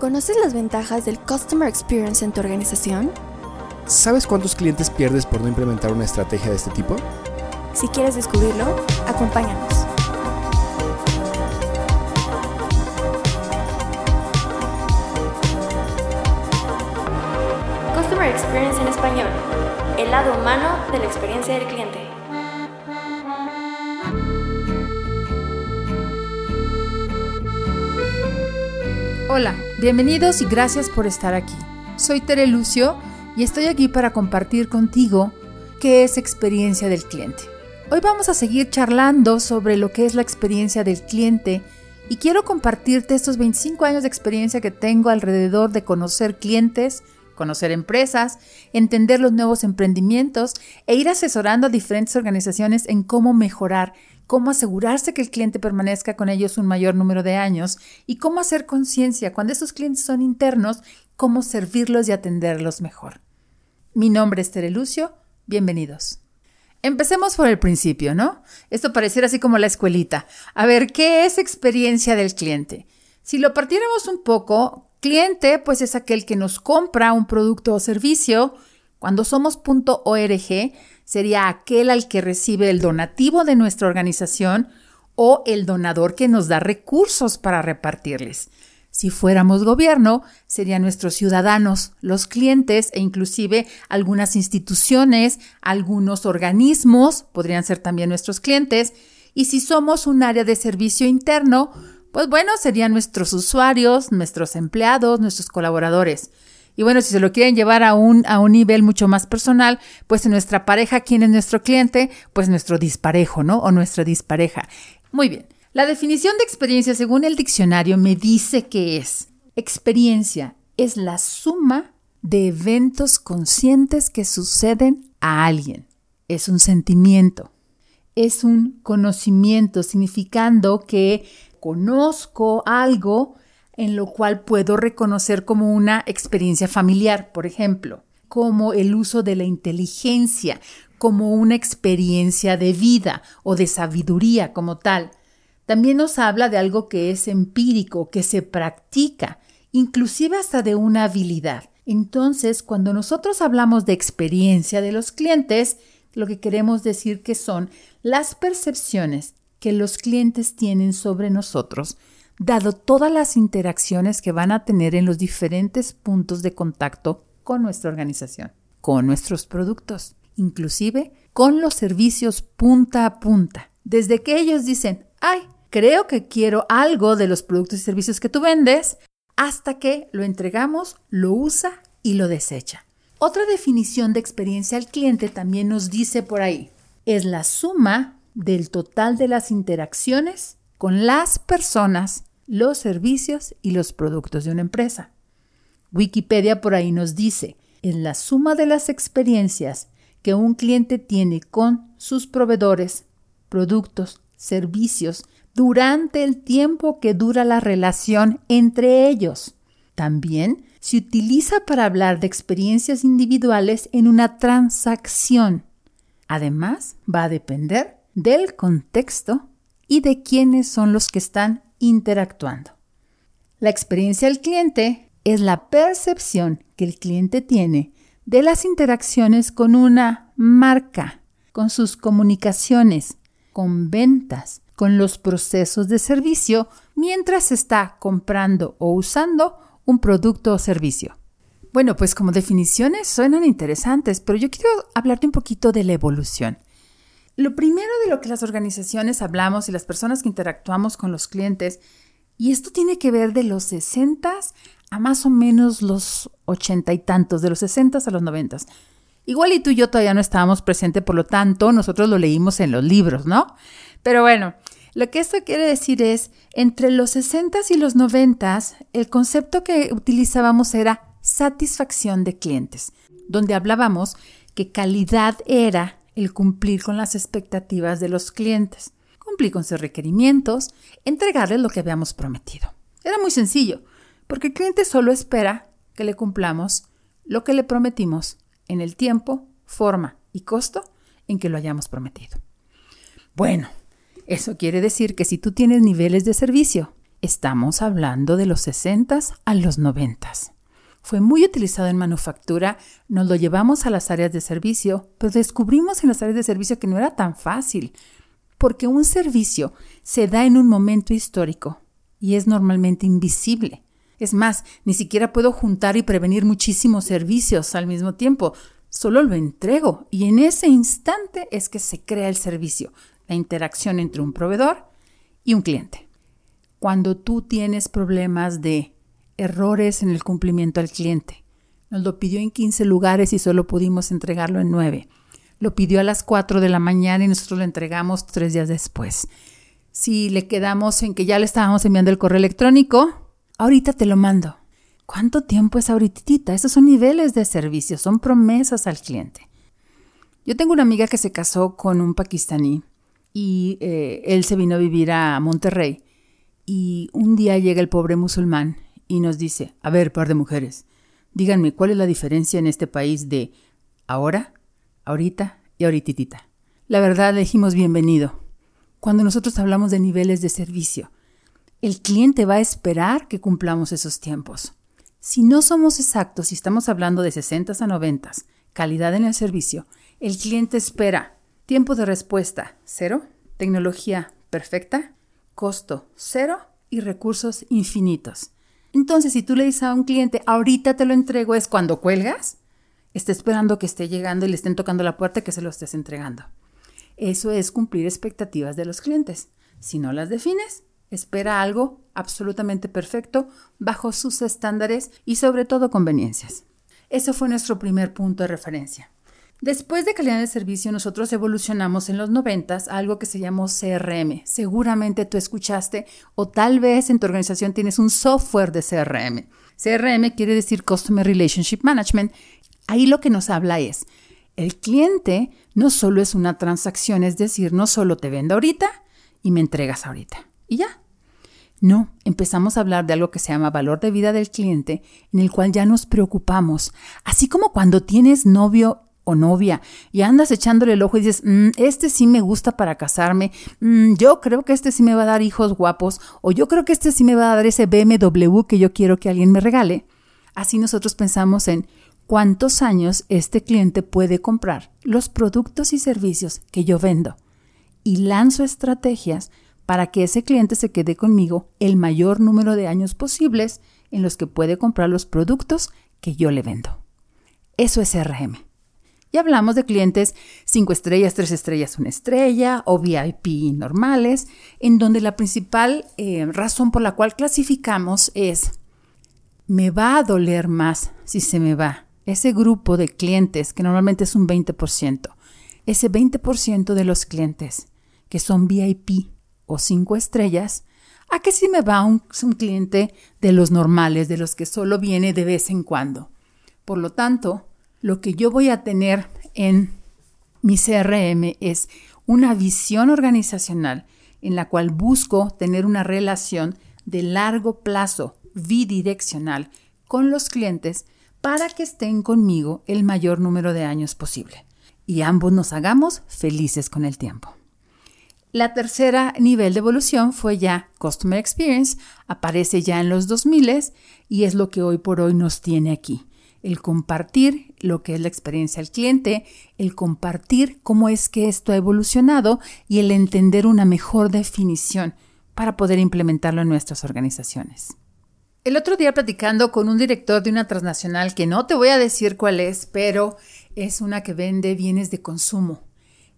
¿Conoces las ventajas del Customer Experience en tu organización? ¿Sabes cuántos clientes pierdes por no implementar una estrategia de este tipo? Si quieres descubrirlo, acompáñanos. Customer Experience en español, el lado humano de la experiencia del cliente. Hola, bienvenidos y gracias por estar aquí. Soy Tere Lucio y estoy aquí para compartir contigo qué es experiencia del cliente. Hoy vamos a seguir charlando sobre lo que es la experiencia del cliente y quiero compartirte estos 25 años de experiencia que tengo alrededor de conocer clientes, conocer empresas, entender los nuevos emprendimientos e ir asesorando a diferentes organizaciones en cómo mejorar cómo asegurarse que el cliente permanezca con ellos un mayor número de años y cómo hacer conciencia cuando esos clientes son internos, cómo servirlos y atenderlos mejor. Mi nombre es Tere Lucio, bienvenidos. Empecemos por el principio, ¿no? Esto pareciera así como la escuelita. A ver, ¿qué es experiencia del cliente? Si lo partiéramos un poco, cliente pues es aquel que nos compra un producto o servicio. Cuando somos .org, sería aquel al que recibe el donativo de nuestra organización o el donador que nos da recursos para repartirles. Si fuéramos gobierno, serían nuestros ciudadanos, los clientes e inclusive algunas instituciones, algunos organismos, podrían ser también nuestros clientes. Y si somos un área de servicio interno, pues bueno, serían nuestros usuarios, nuestros empleados, nuestros colaboradores. Y bueno, si se lo quieren llevar a un, a un nivel mucho más personal, pues nuestra pareja, ¿quién es nuestro cliente? Pues nuestro disparejo, ¿no? O nuestra dispareja. Muy bien. La definición de experiencia según el diccionario me dice que es experiencia es la suma de eventos conscientes que suceden a alguien. Es un sentimiento, es un conocimiento, significando que conozco algo en lo cual puedo reconocer como una experiencia familiar, por ejemplo, como el uso de la inteligencia, como una experiencia de vida o de sabiduría como tal. También nos habla de algo que es empírico, que se practica, inclusive hasta de una habilidad. Entonces, cuando nosotros hablamos de experiencia de los clientes, lo que queremos decir que son las percepciones que los clientes tienen sobre nosotros dado todas las interacciones que van a tener en los diferentes puntos de contacto con nuestra organización, con nuestros productos, inclusive con los servicios punta a punta. Desde que ellos dicen, ay, creo que quiero algo de los productos y servicios que tú vendes, hasta que lo entregamos, lo usa y lo desecha. Otra definición de experiencia al cliente también nos dice por ahí, es la suma del total de las interacciones con las personas los servicios y los productos de una empresa. Wikipedia por ahí nos dice, en la suma de las experiencias que un cliente tiene con sus proveedores, productos, servicios, durante el tiempo que dura la relación entre ellos. También se utiliza para hablar de experiencias individuales en una transacción. Además, va a depender del contexto y de quiénes son los que están interactuando. La experiencia del cliente es la percepción que el cliente tiene de las interacciones con una marca, con sus comunicaciones, con ventas, con los procesos de servicio mientras está comprando o usando un producto o servicio. Bueno, pues como definiciones suenan interesantes, pero yo quiero hablarte un poquito de la evolución. Lo primero de lo que las organizaciones hablamos y las personas que interactuamos con los clientes, y esto tiene que ver de los 60 a más o menos los ochenta y tantos, de los 60 a los 90. Igual y tú y yo todavía no estábamos presentes, por lo tanto, nosotros lo leímos en los libros, ¿no? Pero bueno, lo que esto quiere decir es, entre los 60 y los 90, el concepto que utilizábamos era satisfacción de clientes, donde hablábamos que calidad era el cumplir con las expectativas de los clientes, cumplir con sus requerimientos, entregarles lo que habíamos prometido. Era muy sencillo, porque el cliente solo espera que le cumplamos lo que le prometimos en el tiempo, forma y costo en que lo hayamos prometido. Bueno, eso quiere decir que si tú tienes niveles de servicio Estamos hablando de los 60 a los 90. Fue muy utilizado en manufactura, nos lo llevamos a las áreas de servicio, pero descubrimos en las áreas de servicio que no era tan fácil, porque un servicio se da en un momento histórico y es normalmente invisible. Es más, ni siquiera puedo juntar y prevenir muchísimos servicios al mismo tiempo. Solo lo entrego y en ese instante es que se crea el servicio, la interacción entre un proveedor y un cliente. Cuando tú tienes problemas de errores en el cumplimiento al cliente, nos lo pidió en 15 lugares y solo pudimos entregarlo en 9. Lo pidió a las 4 de la mañana y nosotros lo entregamos tres días después. Si le quedamos en que ya le estábamos enviando el correo electrónico, ahorita te lo mando. ¿Cuánto tiempo es ahorita? Esos son niveles de servicio, son promesas al cliente. Yo tengo una amiga que se casó con un pakistaní y eh, él se vino a vivir a Monterrey. Y un día llega el pobre musulmán y nos dice, a ver, par de mujeres, díganme cuál es la diferencia en este país de ahora, ahorita y ahorititita. La verdad le dijimos bienvenido. Cuando nosotros hablamos de niveles de servicio, el cliente va a esperar que cumplamos esos tiempos. Si no somos exactos y estamos hablando de 60 a 90, calidad en el servicio, el cliente espera tiempo de respuesta cero, tecnología perfecta, costo cero y recursos infinitos. Entonces, si tú le dices a un cliente, ahorita te lo entrego, es cuando cuelgas, está esperando que esté llegando y le estén tocando la puerta que se lo estés entregando. Eso es cumplir expectativas de los clientes. Si no las defines, espera algo absolutamente perfecto bajo sus estándares y sobre todo conveniencias. Eso fue nuestro primer punto de referencia. Después de calidad de servicio, nosotros evolucionamos en los 90 a algo que se llamó CRM. Seguramente tú escuchaste o tal vez en tu organización tienes un software de CRM. CRM quiere decir Customer Relationship Management. Ahí lo que nos habla es, el cliente no solo es una transacción, es decir, no solo te vendo ahorita y me entregas ahorita. Y ya. No, empezamos a hablar de algo que se llama valor de vida del cliente, en el cual ya nos preocupamos. Así como cuando tienes novio o novia y andas echándole el ojo y dices, mm, este sí me gusta para casarme, mm, yo creo que este sí me va a dar hijos guapos o yo creo que este sí me va a dar ese BMW que yo quiero que alguien me regale. Así nosotros pensamos en cuántos años este cliente puede comprar los productos y servicios que yo vendo y lanzo estrategias para que ese cliente se quede conmigo el mayor número de años posibles en los que puede comprar los productos que yo le vendo. Eso es CRM. Y hablamos de clientes 5 estrellas, 3 estrellas, 1 estrella o VIP normales, en donde la principal eh, razón por la cual clasificamos es, me va a doler más si se me va ese grupo de clientes, que normalmente es un 20%, ese 20% de los clientes que son VIP o 5 estrellas, a que si me va un, un cliente de los normales, de los que solo viene de vez en cuando. Por lo tanto, lo que yo voy a tener en mi CRM es una visión organizacional en la cual busco tener una relación de largo plazo, bidireccional, con los clientes para que estén conmigo el mayor número de años posible y ambos nos hagamos felices con el tiempo. La tercera nivel de evolución fue ya Customer Experience, aparece ya en los 2000 y es lo que hoy por hoy nos tiene aquí el compartir lo que es la experiencia del cliente, el compartir cómo es que esto ha evolucionado y el entender una mejor definición para poder implementarlo en nuestras organizaciones. El otro día platicando con un director de una transnacional que no te voy a decir cuál es, pero es una que vende bienes de consumo.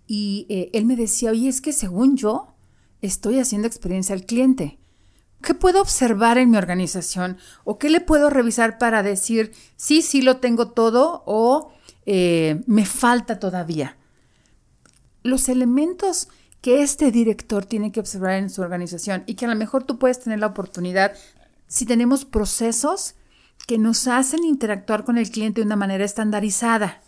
Y eh, él me decía, oye, es que según yo estoy haciendo experiencia al cliente. ¿Qué puedo observar en mi organización? ¿O qué le puedo revisar para decir, sí, sí lo tengo todo o eh, me falta todavía? Los elementos que este director tiene que observar en su organización y que a lo mejor tú puedes tener la oportunidad si tenemos procesos que nos hacen interactuar con el cliente de una manera estandarizada.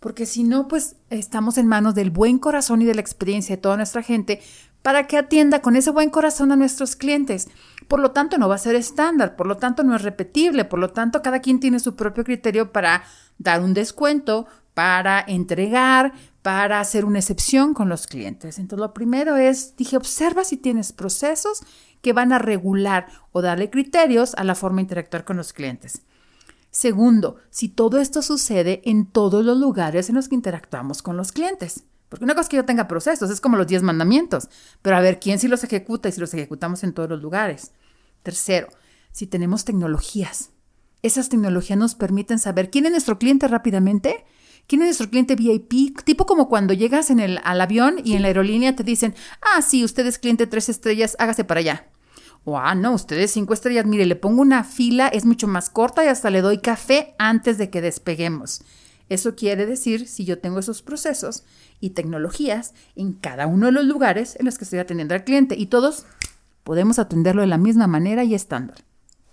Porque si no, pues estamos en manos del buen corazón y de la experiencia de toda nuestra gente para que atienda con ese buen corazón a nuestros clientes. Por lo tanto, no va a ser estándar, por lo tanto, no es repetible, por lo tanto, cada quien tiene su propio criterio para dar un descuento, para entregar, para hacer una excepción con los clientes. Entonces, lo primero es, dije, observa si tienes procesos que van a regular o darle criterios a la forma de interactuar con los clientes. Segundo, si todo esto sucede en todos los lugares en los que interactuamos con los clientes. Porque una cosa es que yo tenga procesos, es como los 10 mandamientos, pero a ver quién sí los ejecuta y si los ejecutamos en todos los lugares. Tercero, si tenemos tecnologías. Esas tecnologías nos permiten saber quién es nuestro cliente rápidamente ¿Quién es nuestro cliente VIP? Tipo como cuando llegas en el, al avión y en la aerolínea te dicen, ah, sí, usted es cliente tres estrellas, hágase para allá. O, ah, no, usted es cinco estrellas, mire, le pongo una fila, es mucho más corta y hasta le doy café antes de que despeguemos. Eso quiere decir si yo tengo esos procesos y tecnologías en cada uno de los lugares en los que estoy atendiendo al cliente y todos podemos atenderlo de la misma manera y estándar.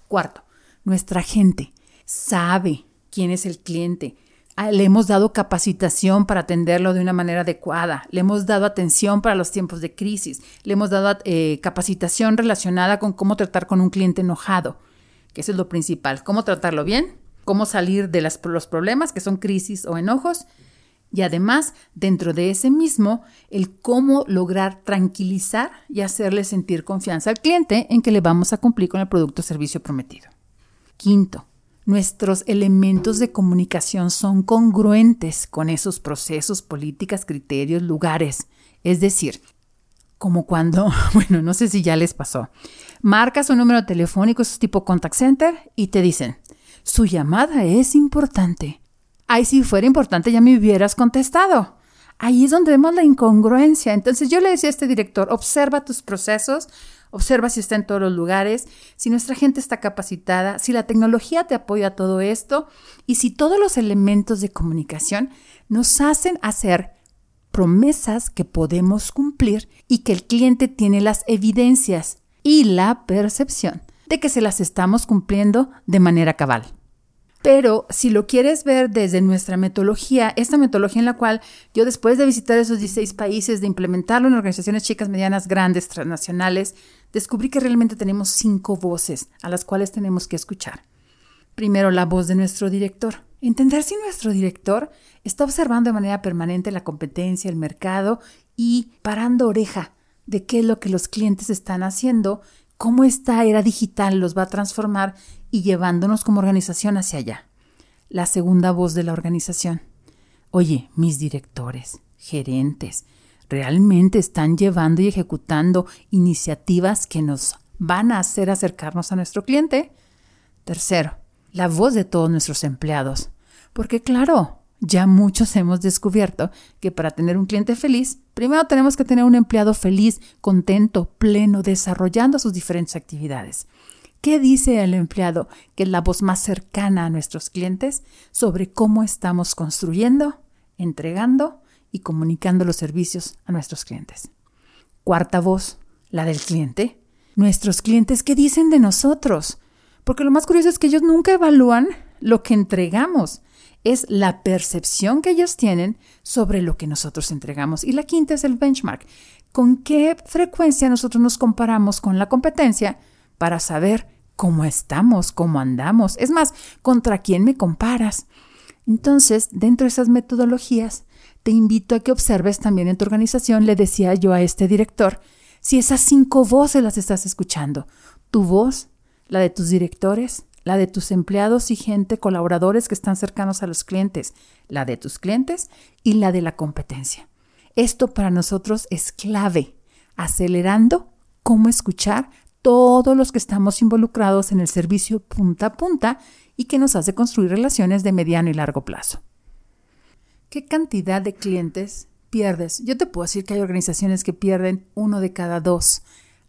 Cuarto, nuestra gente sabe quién es el cliente, Ah, le hemos dado capacitación para atenderlo de una manera adecuada, le hemos dado atención para los tiempos de crisis, le hemos dado eh, capacitación relacionada con cómo tratar con un cliente enojado, que eso es lo principal, cómo tratarlo bien, cómo salir de los problemas que son crisis o enojos y además dentro de ese mismo el cómo lograr tranquilizar y hacerle sentir confianza al cliente en que le vamos a cumplir con el producto o servicio prometido. Quinto, nuestros elementos de comunicación son congruentes con esos procesos, políticas, criterios, lugares. Es decir, como cuando, bueno, no sé si ya les pasó, marcas un número telefónico, es tipo contact center, y te dicen, su llamada es importante. Ay, si fuera importante ya me hubieras contestado. Ahí es donde vemos la incongruencia. Entonces yo le decía a este director, observa tus procesos, Observa si está en todos los lugares, si nuestra gente está capacitada, si la tecnología te apoya a todo esto y si todos los elementos de comunicación nos hacen hacer promesas que podemos cumplir y que el cliente tiene las evidencias y la percepción de que se las estamos cumpliendo de manera cabal. Pero si lo quieres ver desde nuestra metodología, esta metodología en la cual yo después de visitar esos 16 países, de implementarlo en organizaciones chicas, medianas, grandes, transnacionales, descubrí que realmente tenemos cinco voces a las cuales tenemos que escuchar. Primero, la voz de nuestro director. Entender si nuestro director está observando de manera permanente la competencia, el mercado y parando oreja de qué es lo que los clientes están haciendo cómo esta era digital los va a transformar y llevándonos como organización hacia allá. La segunda voz de la organización. Oye, mis directores, gerentes, realmente están llevando y ejecutando iniciativas que nos van a hacer acercarnos a nuestro cliente. Tercero, la voz de todos nuestros empleados. Porque claro, ya muchos hemos descubierto que para tener un cliente feliz, primero tenemos que tener un empleado feliz, contento, pleno, desarrollando sus diferentes actividades. ¿Qué dice el empleado, que es la voz más cercana a nuestros clientes, sobre cómo estamos construyendo, entregando y comunicando los servicios a nuestros clientes? Cuarta voz, la del cliente. Nuestros clientes, ¿qué dicen de nosotros? Porque lo más curioso es que ellos nunca evalúan lo que entregamos es la percepción que ellos tienen sobre lo que nosotros entregamos. Y la quinta es el benchmark. ¿Con qué frecuencia nosotros nos comparamos con la competencia para saber cómo estamos, cómo andamos? Es más, ¿contra quién me comparas? Entonces, dentro de esas metodologías, te invito a que observes también en tu organización, le decía yo a este director, si esas cinco voces las estás escuchando, tu voz, la de tus directores, la de tus empleados y gente, colaboradores que están cercanos a los clientes, la de tus clientes y la de la competencia. Esto para nosotros es clave, acelerando cómo escuchar todos los que estamos involucrados en el servicio punta a punta y que nos hace construir relaciones de mediano y largo plazo. ¿Qué cantidad de clientes pierdes? Yo te puedo decir que hay organizaciones que pierden uno de cada dos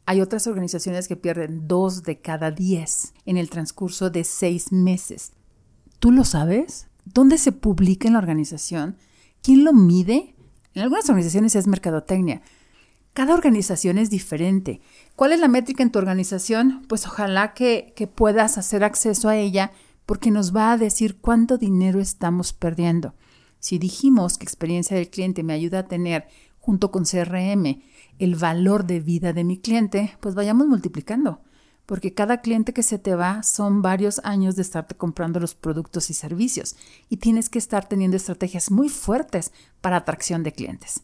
hay otras organizaciones que pierden dos de cada diez en el transcurso de seis meses. ¿Tú lo sabes? ¿Dónde se publica en la organización? ¿Quién lo mide? En algunas organizaciones es mercadotecnia. Cada organización es diferente. ¿Cuál es la métrica en tu organización? Pues ojalá que, puedas hacer acceso a ella porque nos va a decir cuánto dinero estamos perdiendo. Si dijimos que experiencia del cliente me ayuda a tener, junto con CRM, el valor de vida de mi cliente, pues vayamos multiplicando. porque cada cliente que se te va son varios años de estarte comprando los productos y servicios y tienes que estar teniendo estrategias muy fuertes para atracción de clientes.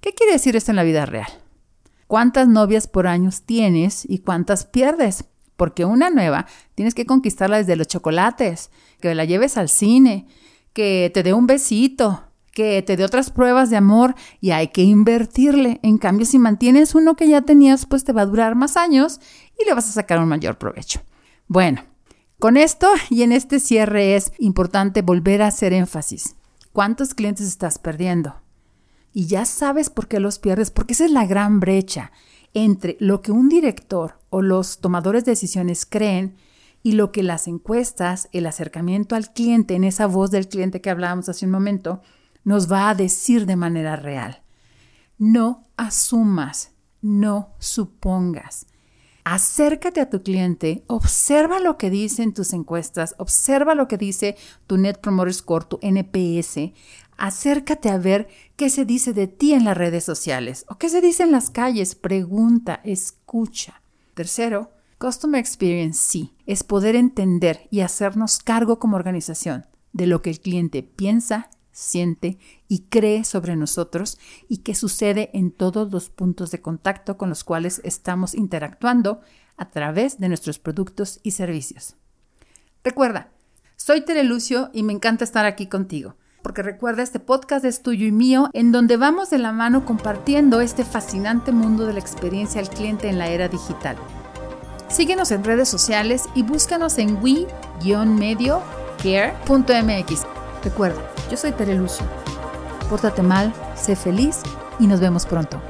¿Qué quiere decir esto en la vida real? ¿Cuántas novias por año tienes y cuántas pierdes? Porque una nueva tienes que conquistarla desde los chocolates, que la lleves al cine, que te dé un besito, que te dé otras pruebas de amor y hay que invertirle. En cambio, si mantienes uno que ya tenías, pues te va a durar más años y le vas a sacar un mayor provecho. Bueno, con esto y en este cierre es importante volver a hacer énfasis. ¿Cuántos clientes estás perdiendo? Y ya sabes por qué los pierdes, porque esa es la gran brecha entre lo que un director o los tomadores de decisiones creen y lo que las encuestas, el acercamiento al cliente, en esa voz del cliente que hablábamos hace un momento, nos va a decir de manera real. No asumas, no supongas. Acércate a tu cliente, observa lo que dicen tus encuestas, observa lo que dice tu Net Promoter Score, tu NPS. Acércate a ver qué se dice de ti en las redes sociales o qué se dice en las calles. Pregunta, escucha. Tercero, Customer Experience sí, es poder entender y hacernos cargo como organización de lo que el cliente piensa, siente y cree sobre nosotros y que sucede en todos los puntos de contacto con los cuales estamos interactuando a través de nuestros productos y servicios. Recuerda, soy Tere Lucio y me encanta estar aquí contigo, porque recuerda, este podcast es tuyo y mío, en donde vamos de la mano compartiendo este fascinante mundo de la experiencia al cliente en la era digital. Síguenos en redes sociales y búscanos en we-medio-care.mx. Recuerda, yo soy Tere Lucio. Pórtate mal, sé feliz y nos vemos pronto.